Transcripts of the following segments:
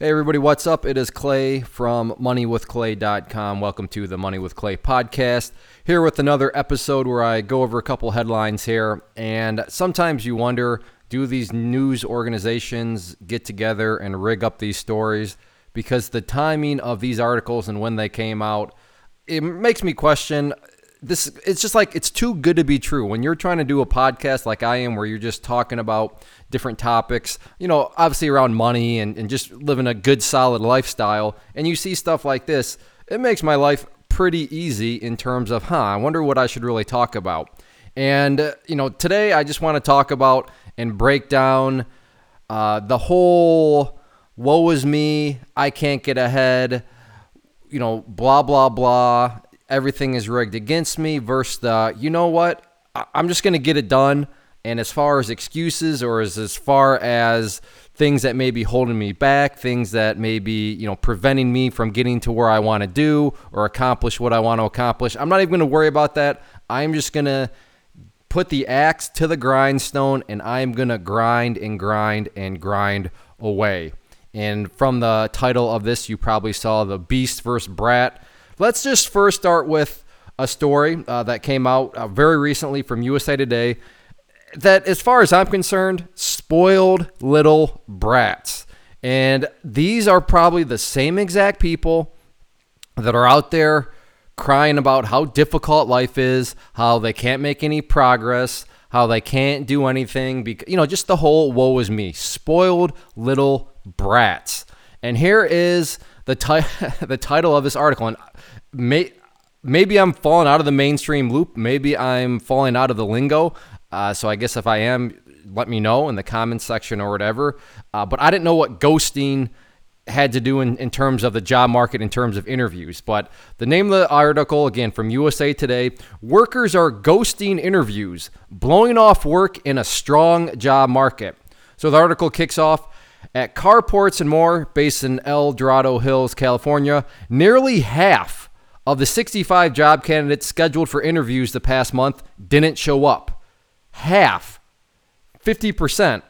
Hey, everybody, what's up? It is Clay from MoneyWithClay.com. Welcome to the Money with Clay podcast. Here with another episode where I go over a couple headlines here. And sometimes you wonder do these news organizations get together and rig up these stories? Because the timing of these articles and when they came out, it makes me question this it's just like it's too good to be true. When you're trying to do a podcast like i am where you're just talking about different topics you know obviously around money and, and just living a good solid lifestyle and you see stuff like this it makes my life pretty easy in terms of huh i wonder what i should really talk about. And uh, you know today i just want to talk about and break down uh, the whole woe is me i can't get ahead you know blah blah blah everything is rigged against me versus the, you know what, I'm just going to get it done. And as far as excuses or as, as far as things that may be holding me back, things that may be, you know, preventing me from getting to where I want to do or accomplish what I want to accomplish, I'm not even going to worry about that. I'm just going to put the axe to the grindstone and I'm going to grind and grind and grind away. And from the title of this, you probably saw the Beast versus Brat. Let's just first start with a story uh, that came out uh, very recently from USA Today that, as far as I'm concerned, spoiled little brats. And these are probably the same exact people that are out there crying about how difficult life is, how they can't make any progress, how they can't do anything. Because, you know, just the whole woe is me. Spoiled little brats. And here is the, the title of this article. And may, maybe I'm falling out of the mainstream loop. Maybe I'm falling out of the lingo. Uh, so I guess if I am, let me know in the comments section or whatever. Uh, but I didn't know what ghosting had to do in, in terms of the job market, in terms of interviews. But the name of the article, again, from USA Today Workers are ghosting interviews, blowing off work in a strong job market. So the article kicks off at carports and more, based in El Dorado Hills, California. Nearly half of the 65 job candidates scheduled for interviews the past month didn't show up. Half, 50%.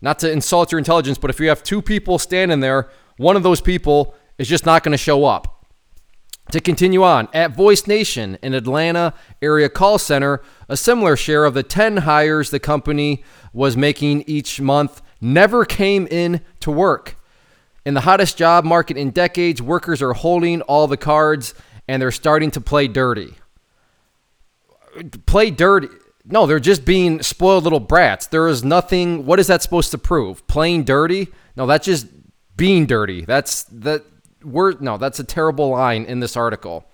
Not to insult your intelligence, but if you have two people standing there, one of those people is just not going to show up. To continue on, at Voice Nation, an Atlanta area call center, a similar share of the 10 hires the company was making each month never came in to work. In the hottest job market in decades, workers are holding all the cards and they're starting to play dirty. Play dirty. No, they're just being spoiled little brats. There is nothing. What is that supposed to prove? Playing dirty? No, that's just being dirty. That's that word. No, that's a terrible line in this article.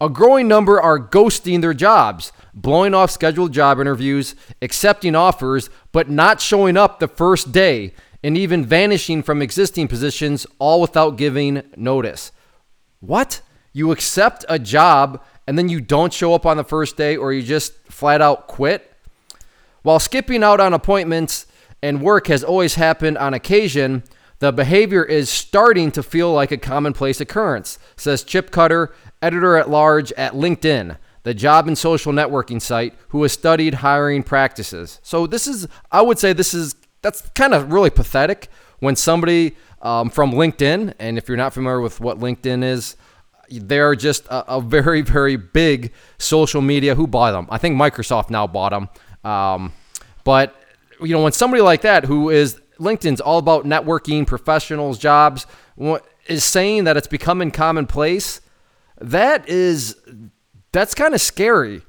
A growing number are ghosting their jobs, blowing off scheduled job interviews, accepting offers, but not showing up the first day, and even vanishing from existing positions, all without giving notice. What? You accept a job and then you don't show up on the first day or you just flat out quit? While skipping out on appointments and work has always happened on occasion, the behavior is starting to feel like a commonplace occurrence, says Chip Cutter, editor at large at LinkedIn, the job and social networking site, who has studied hiring practices. So this is, I would say, this is that's kind of really pathetic when somebody um, from LinkedIn, and if you're not familiar with what LinkedIn is, they're just a, a, very, very big social media. Who bought them? I think Microsoft now bought them. Um, but you know, when somebody like that, who is LinkedIn's all about networking, professionals, jobs, is saying that it's becoming commonplace, that is that's kind of scary,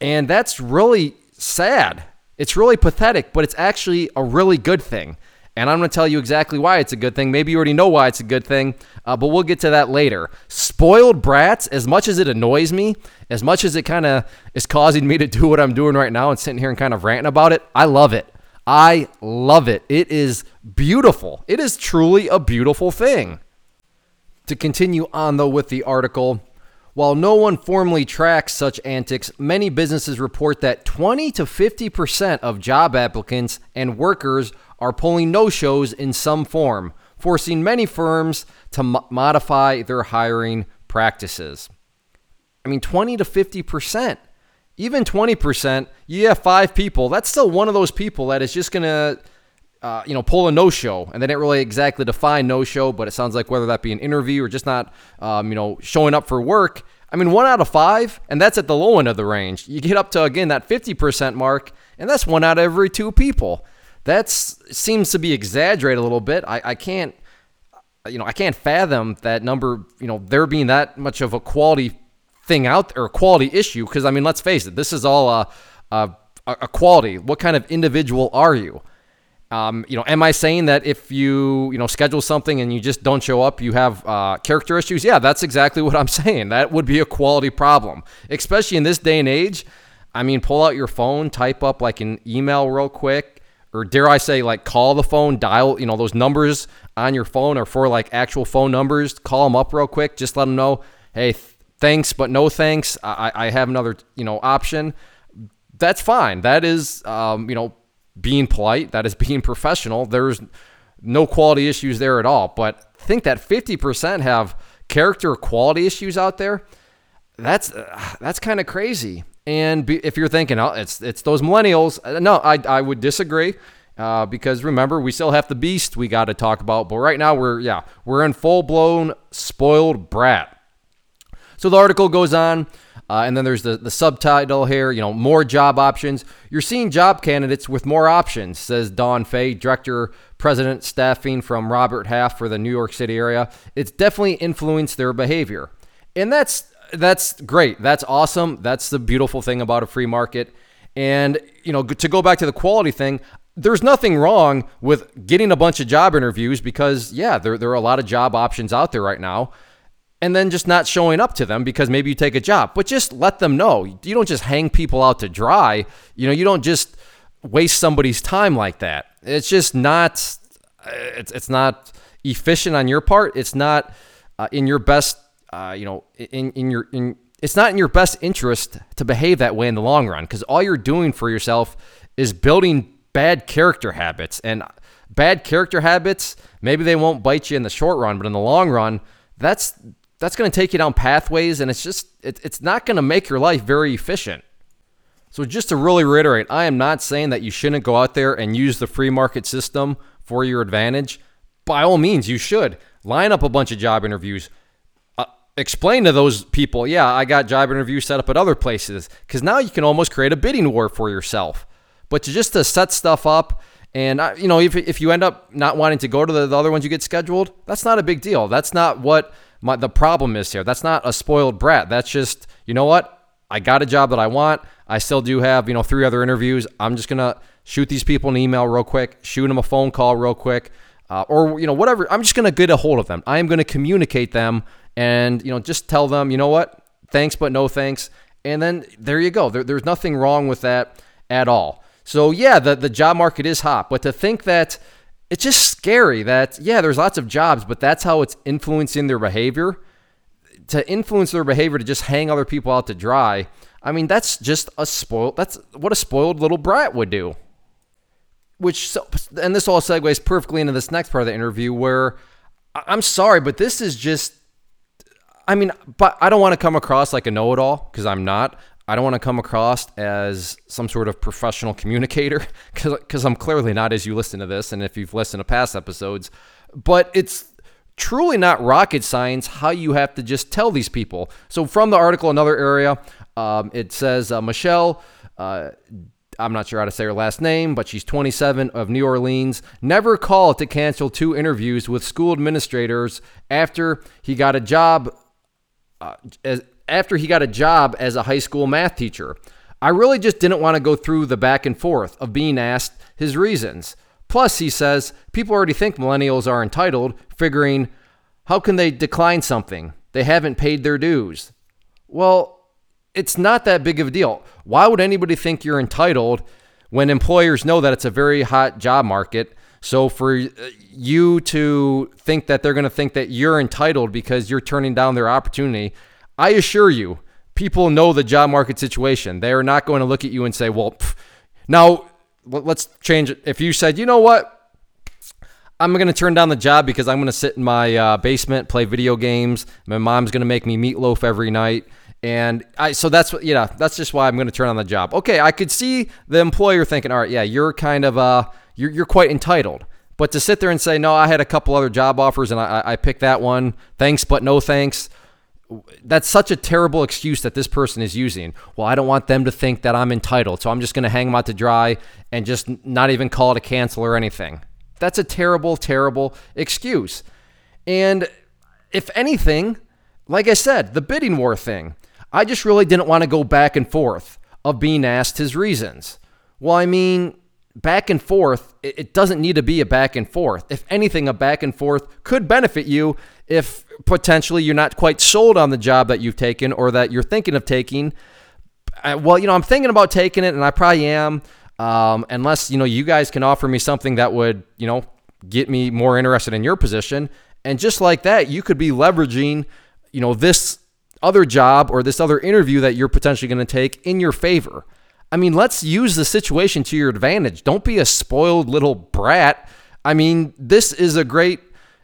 and that's really sad. It's really pathetic, but it's actually a really good thing. And I'm going to tell you exactly why it's a good thing. Maybe you already know why it's a good thing, uh, but we'll get to that later. Spoiled brats, as much as it annoys me, as much as it kind of is causing me to do what I'm doing right now and sitting here and kind of ranting about it, I love it. I love it. It is beautiful. It is truly a beautiful thing. To continue on, though, with the article, while no one formally tracks such antics, many businesses report that 20 to 50% of job applicants and workers are pulling no shows in some form, forcing many firms to mo- modify their hiring practices. I mean, 20 to 50%. Even 20%, you have five people, that's still one of those people that is just going to uh, you know, pull a no show, and they didn't really exactly define no show, but it sounds like whether that be an interview or just not, um, you know, showing up for work. I mean, one out of five, and that's at the low end of the range. You get up to again that 50% mark, and that's one out of every two people. That seems to be exaggerated a little bit. I, I can't, you know, I can't fathom that number. You know, there being that much of a quality thing out there, or quality issue. Because I mean, let's face it, this is all a, a, a quality. What kind of individual are you? Um, you know, am I saying that if you you know schedule something and you just don't show up, you have uh, character issues? Yeah, that's exactly what I'm saying. That would be a quality problem, especially in this day and age. I mean, pull out your phone, type up like an email real quick, or dare I say, like call the phone, dial. You know, those numbers on your phone are for like actual phone numbers. Call them up real quick. Just let them know, hey, thanks, but no thanks. I, I have another you know option. That's fine. That is um, you know being polite, that is being professional. There's no quality issues there at all. But I think that 50% have character quality issues out there. That's uh, that's kind of crazy. And be, if you're thinking, oh, it's it's those millennials, uh, no, I I would disagree. Uh, because remember, we still have the beast we got to talk about. But right now, we're yeah, we're in full blown spoiled brat. So the article goes on. Uh, and then there's the, the subtitle here, you know, more job options. You're seeing job candidates with more options, says Dawn Fay, Director, President, Staffing from Robert Half for the New York City area. It's definitely influenced their behavior. And that's that's great. That's awesome. That's the beautiful thing about a free market. And, you know, to go back to the quality thing, there's nothing wrong with getting a bunch of job interviews because, yeah, there, there are a lot of job options out there right now and then just not showing up to them because maybe you take a job. But just let them know. You don't just hang people out to dry. You know, you don't just waste somebody's time like that. It's just not it's it's not efficient on your part. It's not uh, in your best uh, you know, in in your in it's not in your best interest to behave that way in the long run because all you're doing for yourself is building bad character habits and bad character habits maybe they won't bite you in the short run but in the long run that's that's going to take you down pathways and it's just it, it's not going to make your life very efficient. So just to really reiterate i am not saying that you shouldn't go out there and use the free market system for your advantage. By all means you should. Line up a bunch of job interviews. Uh, explain to those people yeah i got job interviews set up at other places because now you can almost create a bidding war for yourself. But to just to set stuff up and you know if, if you end up not wanting to go to the, the other ones you get scheduled that's not a big deal. That's not what my, the problem is here. That's not a spoiled brat. That's just, you know what? I got a job that I want. I still do have, you know, three other interviews. I'm just going to shoot these people an email real quick, shoot them a phone call real quick, uh, or, you know, whatever. I'm just going to get a hold of them. I am going to communicate them and, you know, just tell them, you know what? Thanks, but no thanks. And then there you go. There, there's nothing wrong with that at all. So, yeah, the, the job market is hot, but to think that, it's just scary that yeah there's lots of jobs but that's how it's influencing their behavior. To influence their behavior to just hang other people out to dry i mean that's just a spoiled that's what a spoiled little brat would do. Which so, and this all segues perfectly into this next part of the interview where i'm sorry but this is just i mean but i don't want to come across like a know-it-all because i'm not I don't want to come across as some sort of professional communicator because I'm clearly not as you listen to this and if you've listened to past episodes. But it's truly not rocket science how you have to just tell these people. So, from the article, another area, um, it says uh, Michelle. Uh, I'm not sure how to say her last name, but she's 27 of New Orleans. Never called to cancel two interviews with school administrators after he got a job uh, as, after he got a job as a high school math teacher. I really just didn't want to go through the back and forth of being asked his reasons. Plus, he says, people already think millennials are entitled, figuring, how can they decline something? They haven't paid their dues. Well, it's not that big of a deal. Why would anybody think you're entitled when employers know that it's a very hot job market? So, for uh, you to think that they're going to think that you're entitled because you're turning down their opportunity, I assure you, people know the job market situation. They are not going to look at you and say, well, pff. now let's change it. If you said, you know what, I'm going to turn down the job because I'm going to sit in my uh, basement, play video games. My mom's going to make me meatloaf every night. And I, so that's what, yeah, that's just why I'm going to turn on the job. Okay, I could see the employer thinking, all right, yeah, you're kind of, uh, you're, you're quite entitled. But to sit there and say, no, I had a couple other job offers and I, I picked that one, thanks, but no thanks, that's such a terrible excuse that this person is using. Well, I don't want them to think that I'm entitled, so I'm just going to hang them out to dry and just not even call it a cancel or anything. That's a terrible, terrible excuse. And if anything, like I said, the bidding war thing, I just really didn't want to go back and forth of being asked his reasons. Well, I mean, back and forth, it doesn't need to be a back and forth. If anything, a back and forth could benefit you if potentially you're not quite sold on the job that you've taken or that you're thinking of taking. Uh, well, you know, I'm thinking about taking it, and I probably am. Um, unless you know you guys can offer me something that would you know get me more interested in your position, and just like that, you could be leveraging you know this other job or this other interview that you're potentially going to take in your favor. I mean, let's use the situation to your advantage. Don't be a spoiled little brat. I mean, this is a great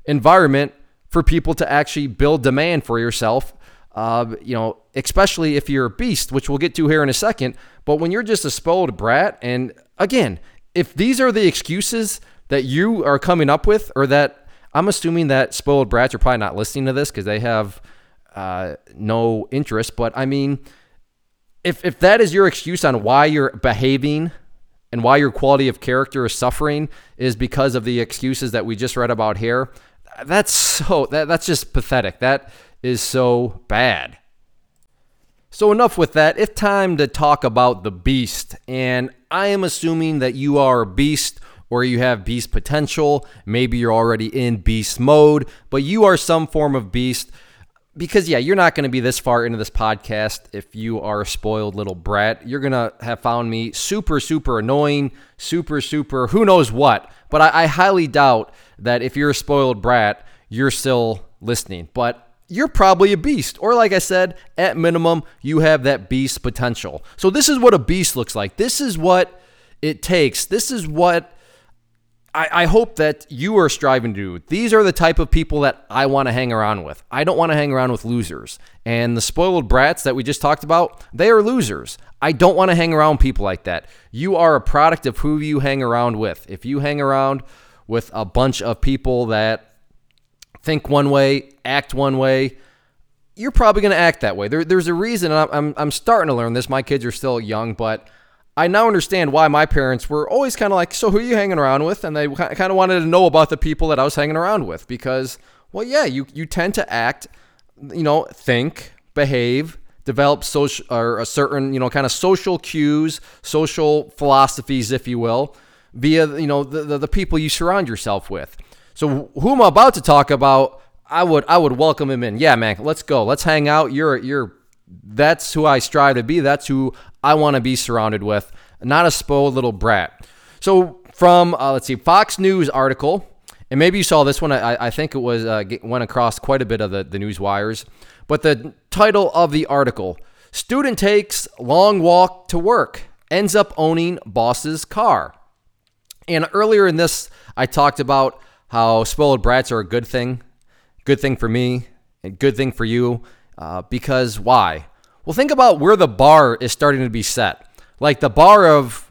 environment for people to actually build demand for yourself. Uh, you know, especially if you're a beast, which we'll get to here in a second. But when you're just a spoiled brat, and again, if these are the excuses that you are coming up with, or that I'm assuming that spoiled brats are probably not listening to this because they have uh, no interest. But I mean, if if that is your excuse on why you're behaving and why your quality of character is suffering is because of the excuses that we just read about here, that's so that that's just pathetic. That is so bad. So enough with that. It's time to talk about the beast. And I am assuming that you are a beast or you have beast potential. Maybe you're already in beast mode, but you are some form of beast because yeah, you're not going to be this far into this podcast if you are a spoiled little brat. You're going to have found me super, super annoying, super, super who knows what. But I, I highly doubt that if you're a spoiled brat, you're still listening. But you're probably a beast. Or, like I said, at minimum, you have that beast potential. So, this is what a beast looks like. This is what it takes. This is what I, I hope that you are striving to do. These are the type of people that I want to hang around with. I don't want to hang around with losers. And the spoiled brats that we just talked about, they are losers. I don't want to hang around people like that. You are a product of who you hang around with. If you hang around with a bunch of people that think one way, act one way, you're probably going to act that way. There, there's a reason. I'm, I'm, I'm starting to learn this. My kids are still young, but I now understand why my parents were always kind of like, So, who are you hanging around with? And they kind of wanted to know about the people that I was hanging around with because, well, yeah, you, you tend to act, you know, think, behave, develop social or a certain, you know, kind of social cues, social philosophies, if you will, via, you know, the, the, the people you surround yourself with. So, who am I'm about to talk about, I would I would welcome him in. Yeah, man, let's go. Let's hang out. You're you're that's who I strive to be. That's who I want to be surrounded with, not a spoiled little brat. So, from uh, let's see, Fox News article, and maybe you saw this one. I, I think it was uh, went across quite a bit of the, the news wires. But the title of the article: Student takes long walk to work, ends up owning boss's car. And earlier in this, I talked about how spoiled brats are a good thing, good thing for me, and good thing for you. Uh, because why? Well, think about where the bar is starting to be set. Like the bar of,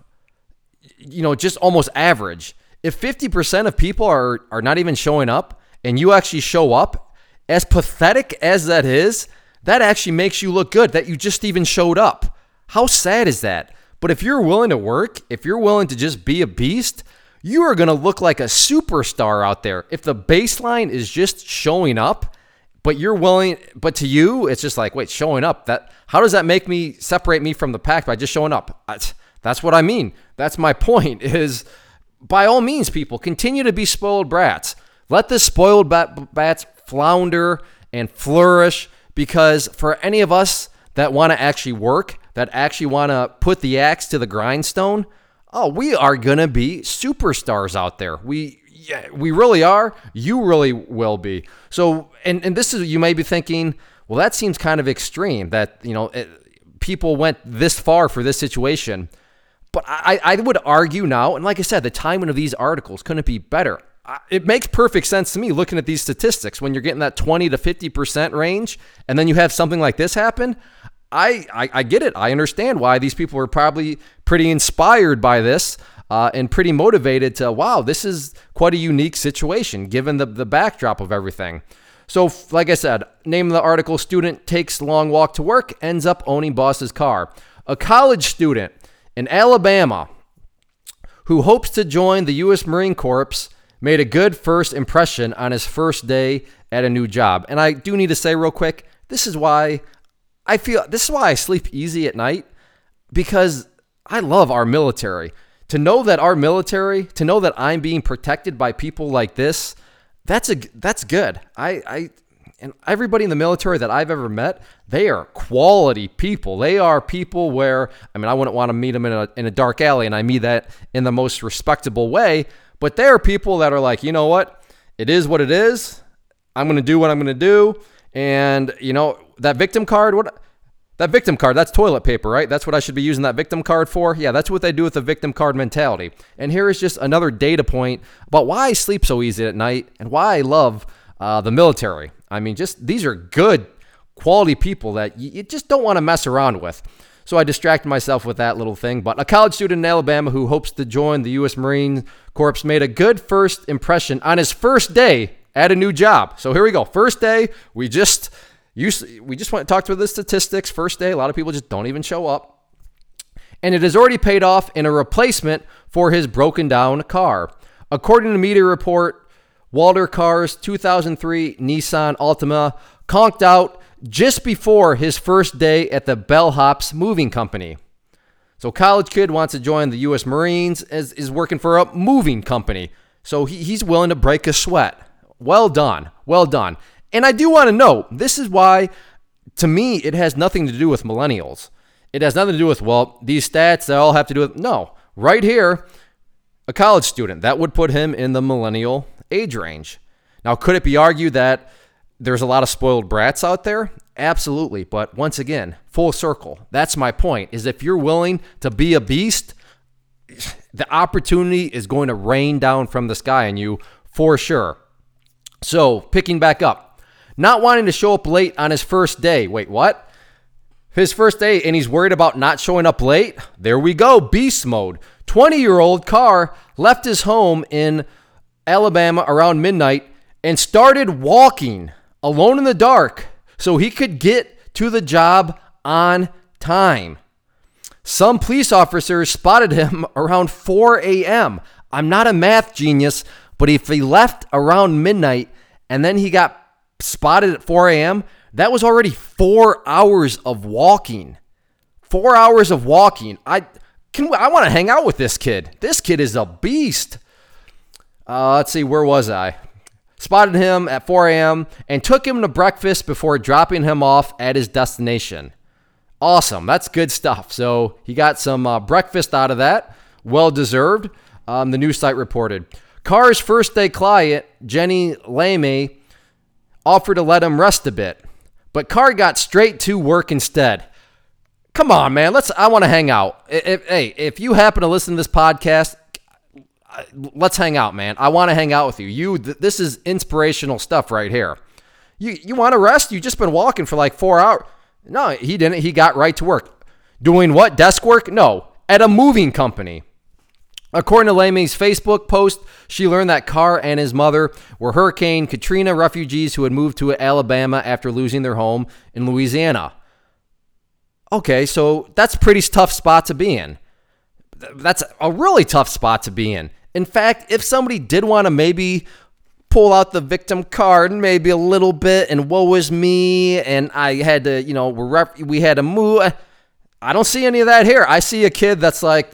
you know, just almost average. If 50% of people are, are not even showing up and you actually show up, as pathetic as that is, that actually makes you look good that you just even showed up. How sad is that? But if you're willing to work, if you're willing to just be a beast, you are going to look like a superstar out there. If the baseline is just showing up, but you're willing but to you it's just like wait showing up that how does that make me separate me from the pack by just showing up? That's, what i mean. That's my point is by all means people continue to be spoiled brats. Let the spoiled bat, bats flounder and flourish because for any of us that want to actually work that actually want to put the axe to the grindstone oh we are going to be superstars out there. We yeah, we really are. You really will be. So, and and this is you may be thinking, well, that seems kind of extreme. That you know, it, people went this far for this situation. But I, I would argue now, and like I said, the timing of these articles couldn't be better. It makes perfect sense to me looking at these statistics when you're getting that 20 to 50% range, and then you have something like this happen. I, I, I get it. I understand why these people are probably pretty inspired by this uh, and pretty motivated to, wow, this is quite a unique situation given the, the backdrop of everything. So, like I said, name of the article student takes long walk to work, ends up owning boss's car. A college student in Alabama who hopes to join the U.S. Marine Corps made a good first impression on his first day at a new job. And I do need to say real quick, this is why I feel this is why I sleep easy at night because I love our military. To know that our military, to know that I'm being protected by people like this, that's a that's good. I I and everybody in the military that I've ever met, they are quality people. They are people where I mean, I wouldn't want to meet them in a in a dark alley, and I mean that in the most respectable way. But they are people that are like, you know what, it is what it is. I'm going to do what I'm going to do, and you know that victim card. What that victim card, that's toilet paper, right? That's what I should be using that victim card for. Yeah, that's what they do with the victim card mentality. And here is just another data point about why I sleep so easy at night and why I love uh, the military. I mean, just these are good quality people that you, just don't want to mess around with. So I distracted myself with that little thing. But a college student in Alabama who hopes to join the U.S. Marine Corps made a good first impression on his first day at a new job. So here we go. First day, we just you, we just want to talk to the statistics. First day, a lot of people just don't even show up. And it has already paid off in a replacement for his broken down car. According to media report, Walter Carr's 2003 Nissan Altima conked out just before his first day at the Bellhops Moving Company. So, college kid wants to join the U.S. Marines, is, is working for a moving company. So, he, he's willing to break a sweat. Well done. Well done. And I do want to know this is why, to me, it has nothing to do with millennials. It has nothing to do with, well, these stats, they all have to do with, no. Right here, a college student, that would put him in the millennial age range. Now, could it be argued that there's a lot of spoiled brats out there? Absolutely. But once again, full circle. That's my point is if you're willing to be a beast, the opportunity is going to rain down from the sky on you for sure. So, picking back up, not wanting to show up late on his first day. Wait, what? His first day, and he's worried about not showing up late? There we go, beast mode. 20 year old Carr left his home in Alabama around midnight and started walking alone in the dark so he could get to the job on time. Some police officers spotted him around 4 a.m. I'm not a math genius, but if he left around midnight and then he got spotted at 4 a.m., that was already four hours of walking. Four hours of walking. I can. I want to hang out with this kid. This kid is a beast. Uh, let's see, where was I? Spotted him at 4 a.m. and took him to breakfast before dropping him off at his destination. Awesome. That's good stuff. So he got some uh, breakfast out of that. Well deserved. Um, the news site reported. Carr's first day client, Jenny Lamey, offered to let him rest a bit, but Carr got straight to work instead. Come on, man. Let's. I want to hang out. If, hey, if you happen to listen to this podcast, let's hang out, man. I want to hang out with you. You. This is inspirational stuff right here. You you want to rest? You just been walking for like four hours. No, he didn't. He got right to work. Doing what? Desk work? No, at a moving company. According to Lamey's Facebook post, she learned that Carr and his mother were Hurricane Katrina refugees who had moved to Alabama after losing their home in Louisiana. Okay, so that's pretty tough spot to be in. That's a really tough spot to be in. In fact, if somebody did want to maybe pull out the victim card maybe a little bit and woe is me and I had to, you know, we had to move. I don't see any of that here. I see a kid that's like,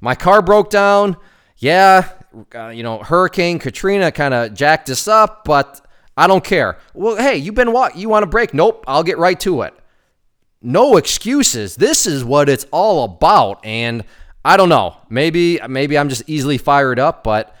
my car broke down. Yeah, uh, you know, Hurricane Katrina kind of jacked us up, but I don't care. Well, hey, you've been what? You want a break? Nope, I'll get right to it. No excuses. This is what it's all about. And I don't know. Maybe maybe I'm just easily fired up, but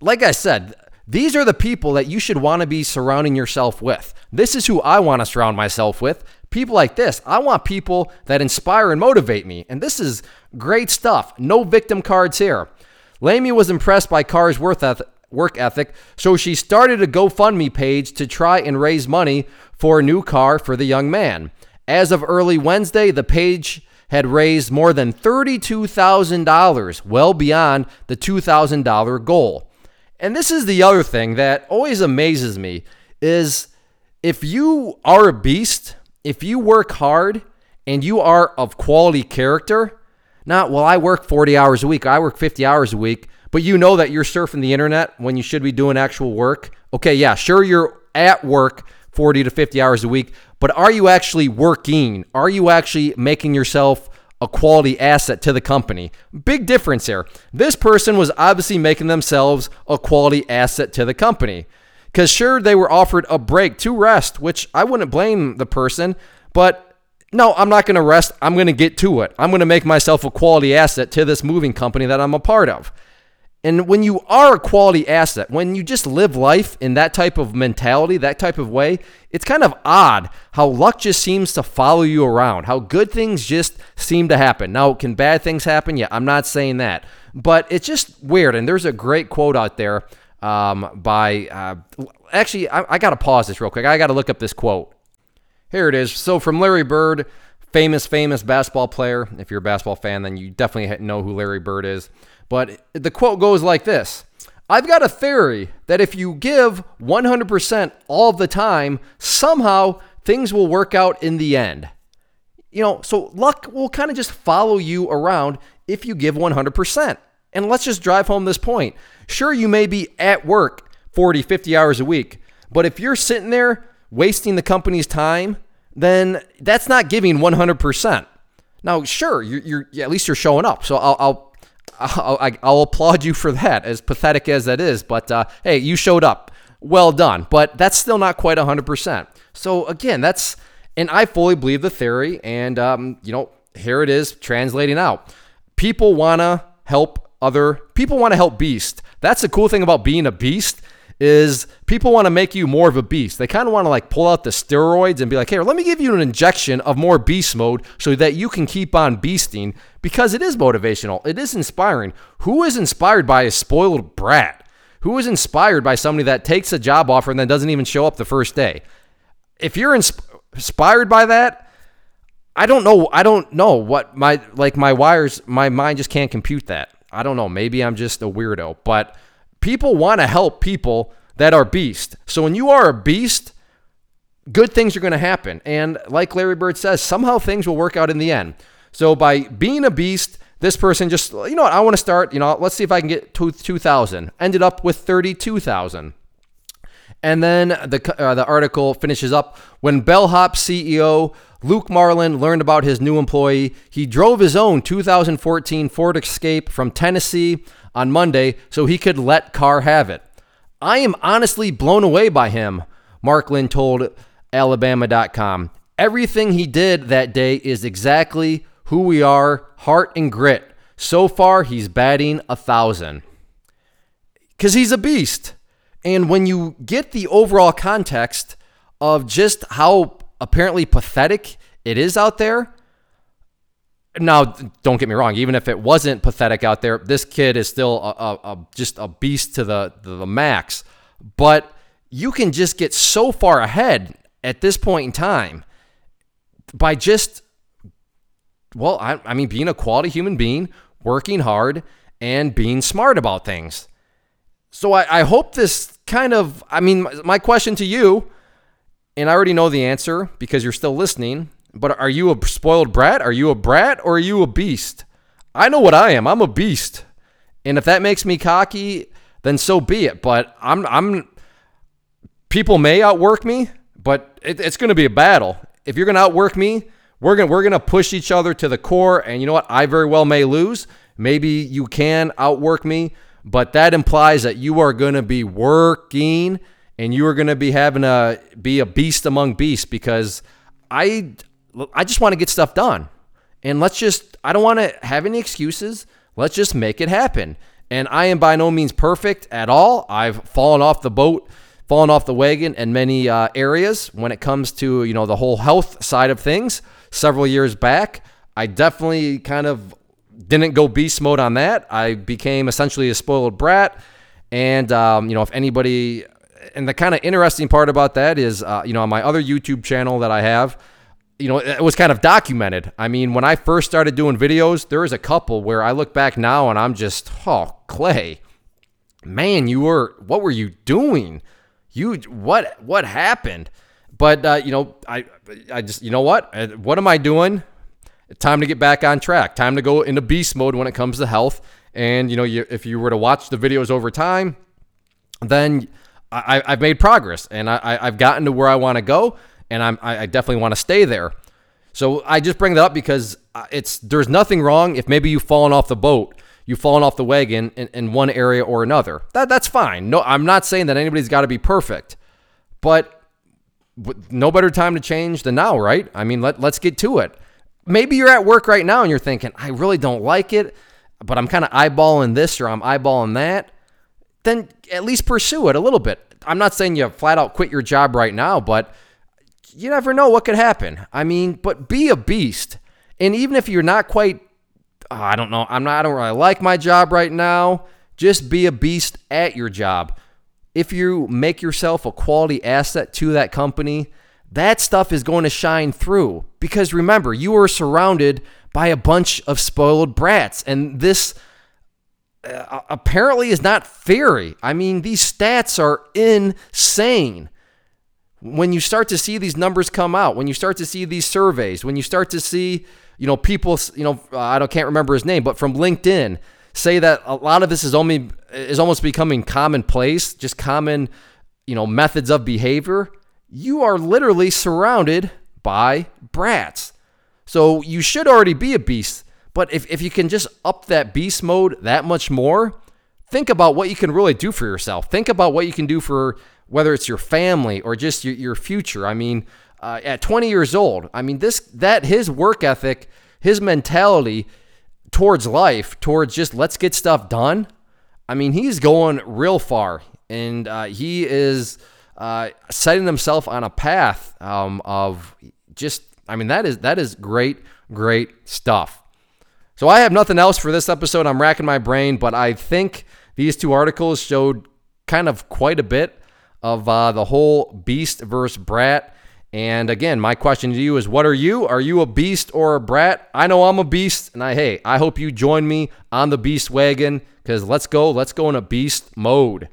like I said, these are the people that you should want to be surrounding yourself with. This is who I want to surround myself with. People like this. I want people that inspire and motivate me. And this is great stuff. No victim cards here. Lamey was impressed by Carr's work ethic, so she started a GoFundMe page to try and raise money for a new car for the young man. As of early Wednesday, the page had raised more than $32,000, well beyond the $2,000 goal. And this is the other thing that always amazes me is if you are a beast, if you work hard and you are of quality character, not well I work 40 hours a week, I work 50 hours a week, but you know that you're surfing the internet when you should be doing actual work. Okay, yeah, sure you're at work 40 to 50 hours a week, but are you actually working? Are you actually making yourself a quality asset to the company? Big difference here. This person was obviously making themselves a quality asset to the company. Because sure, they were offered a break to rest, which I wouldn't blame the person, but no, I'm not going to rest. I'm going to get to it. I'm going to make myself a quality asset to this moving company that I'm a part of. And when you are a quality asset, when you just live life in that type of mentality, that type of way, it's kind of odd how luck just seems to follow you around, how good things just seem to happen. Now, can bad things happen? Yeah, I'm not saying that. But it's just weird. And there's a great quote out there um, by, uh, actually, I, I got to pause this real quick. I got to look up this quote. Here it is. So from Larry Bird, famous, famous basketball player. If you're a basketball fan, then you definitely know who Larry Bird is. But the quote goes like this I've got a theory that if you give 100% all the time, somehow things will work out in the end. You know, so luck will kind of just follow you around if you give 100%. And let's just drive home this point. Sure, you may be at work 40, 50 hours a week, but if you're sitting there wasting the company's time, then that's not giving 100%. Now, sure, you're, you're at least you're showing up. So I'll, I'll I'll, I'll, applaud you for that, as pathetic as that is. But uh, hey, you showed up. Well done. But that's still not quite 100%. So again, that's, and I fully believe the theory. And, um, you know, here it is translating out. People want to help other, people want to help Beast. That's the cool thing about being a beast is people want to make you more of a beast. They kind of want to like pull out the steroids and be like, "Here, let me give you an injection of more beast mode so that you can keep on beasting because it is motivational. It is inspiring. Who is inspired by a spoiled brat? Who is inspired by somebody that takes a job offer and then doesn't even show up the first day? If you're insp- inspired by that, I don't know. I don't know what my like my wires, my mind just can't compute that. I don't know. Maybe I'm just a weirdo, but people want to help people that are beast. So when you are a beast, good things are going to happen. And like Larry Bird says, somehow things will work out in the end. So by being a beast, this person just, you know what, I want to start, you know, let's see if I can get to 2,000. Ended up with 32,000. And then the, uh, the article finishes up when Bellhop CEO Luke Marklin learned about his new employee. He drove his own 2014 Ford Escape from Tennessee on Monday so he could let Carr have it. I am honestly blown away by him, Marklin told Alabama.com. Everything he did that day is exactly who we are, heart and grit. So far, he's batting a thousand. Because he's a beast. And when you get the overall context of just how apparently pathetic it is out there, now, don't get me wrong. Even if it wasn't pathetic out there, this kid is still a, a, a, just a beast to the, to the max. But you can just get so far ahead at this point in time by just, well, I, I mean, being a quality human being, working hard, and being smart about things. So I, I hope this kind of, I mean, my, my question to you, and I already know the answer because you're still listening but are you a spoiled brat? Are you a brat or are you a beast? I know what I am. I'm a beast. And if that makes me cocky, then so be it. But I'm I'm people may outwork me, but it, it's going to be a battle. If you're going to outwork me, we're going we're going to push each other to the core and you know what? I very well may lose. Maybe you can outwork me, but that implies that you are going to be working and you are going to be having a be a beast among beasts because I I just want to get stuff done. And let's just, I don't want to have any excuses. Let's just make it happen. And I am by no means perfect at all. I've fallen off the boat, fallen off the wagon in many uh, areas when it comes to, you know, the whole health side of things. Several years back, I definitely kind of didn't go beast mode on that. I became essentially a spoiled brat. And, um, you know, if anybody, and the kind of interesting part about that is, uh, you know, on my other YouTube channel that I have, you know, it was kind of documented. I mean, when I first started doing videos, there was a couple where I look back now and I'm just, oh, Clay, man, you were, what were you doing? You, what, what happened? But uh, you know, I, I just, you know what? Uh, what am I doing? Time to get back on track. Time to go into beast mode when it comes to health. And you know, you, if you were to watch the videos over time, then I, have made progress and I, have gotten to where I want to go and I'm, I definitely want to stay there. So I just bring that up because uh, it's there's nothing wrong if maybe you've fallen off the boat, you've fallen off the wagon in, in one area or another. That that's fine. No, I'm not saying that anybody's got to be perfect, but no better time to change than now, right? I mean, let let's get to it. Maybe you're at work right now and you're thinking, I really don't like it, but I'm kind of eyeballing this or I'm eyeballing that. Then at least pursue it a little bit. I'm not saying you flat out quit your job right now, but you never know what could happen. I mean, but be a beast. And even if you're not quite, oh, I don't know, I'm not, I don't really like my job right now, just be a beast at your job. If you make yourself a quality asset to that company, that stuff is going to shine through. Because remember, you are surrounded by a bunch of spoiled brats. And this uh, apparently is not theory. I mean, these stats are insane when you start to see these numbers come out, when you start to see these surveys, when you start to see, you know, people, you know, I don't can't remember his name, but from LinkedIn say that a lot of this is only is almost becoming commonplace, just common, you know, methods of behavior. You are literally surrounded by brats. So you should already be a beast, but if, if you can just up that beast mode that much more, think about what you can really do for yourself. Think about what you can do for whether it's your family or just your, your future. I mean, uh, at 20 years old, I mean, this, that, his work ethic, his mentality towards life, towards just let's get stuff done. I mean, he's going real far and uh, he is uh, setting himself on a path um, of just, I mean, that is, that is great, great stuff. So I have nothing else for this episode. I'm racking my brain, but I think these two articles showed kind of quite a bit of uh, the whole beast versus brat. And again, my question to you is what are you? Are you a beast or a brat? I know I'm a beast, and I hey, I hope you join me on the beast wagon because let's go, let's go in a beast mode.